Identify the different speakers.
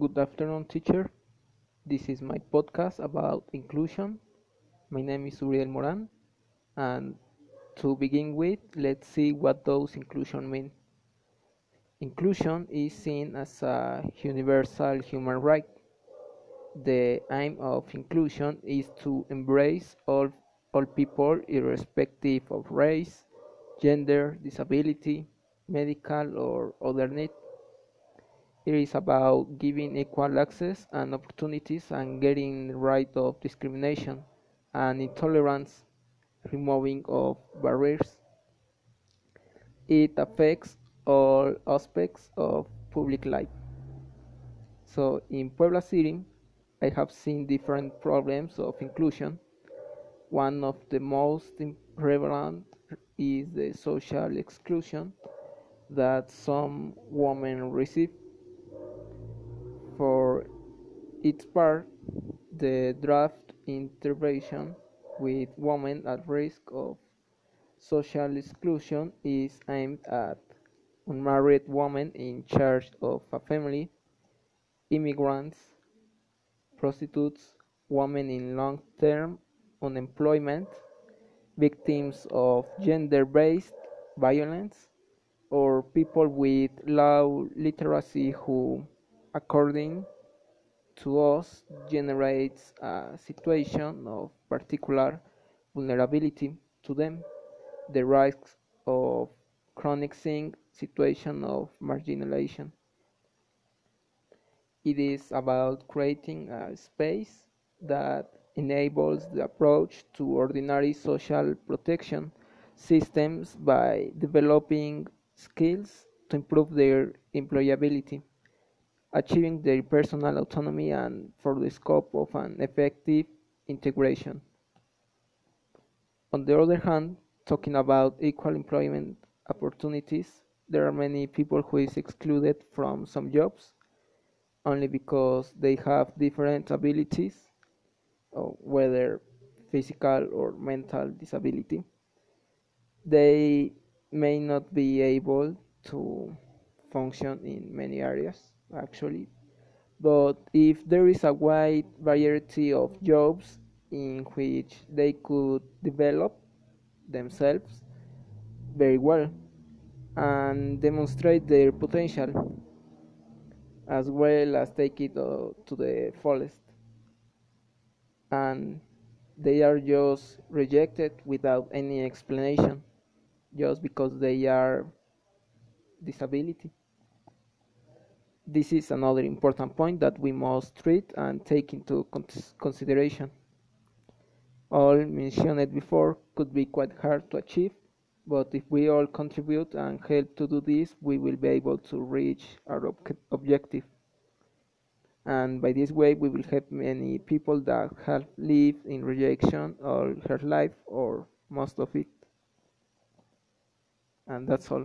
Speaker 1: Good afternoon, teacher. This is my podcast about inclusion. My name is Uriel Moran, and to begin with, let's see what does inclusion mean. Inclusion is seen as a universal human right. The aim of inclusion is to embrace all, all people irrespective of race, gender, disability, medical, or other needs. It is about giving equal access and opportunities and getting rid of discrimination and intolerance, removing of barriers. It affects all aspects of public life. So in Puebla City, I have seen different problems of inclusion. One of the most prevalent is the social exclusion that some women receive for its part, the draft intervention with women at risk of social exclusion is aimed at unmarried women in charge of a family, immigrants, prostitutes, women in long term unemployment, victims of gender based violence, or people with low literacy who according to us, generates a situation of particular vulnerability to them, the risk of chronicing situation of marginalization. It is about creating a space that enables the approach to ordinary social protection systems by developing skills to improve their employability achieving their personal autonomy and for the scope of an effective integration. On the other hand, talking about equal employment opportunities, there are many people who is excluded from some jobs only because they have different abilities, uh, whether physical or mental disability. They may not be able to function in many areas actually. But if there is a wide variety of jobs in which they could develop themselves very well and demonstrate their potential as well as take it uh, to the fullest and they are just rejected without any explanation just because they are disability this is another important point that we must treat and take into consideration. All mentioned before could be quite hard to achieve, but if we all contribute and help to do this, we will be able to reach our ob objective. And by this way, we will help many people that have lived in rejection all her life or most of it. And that's all.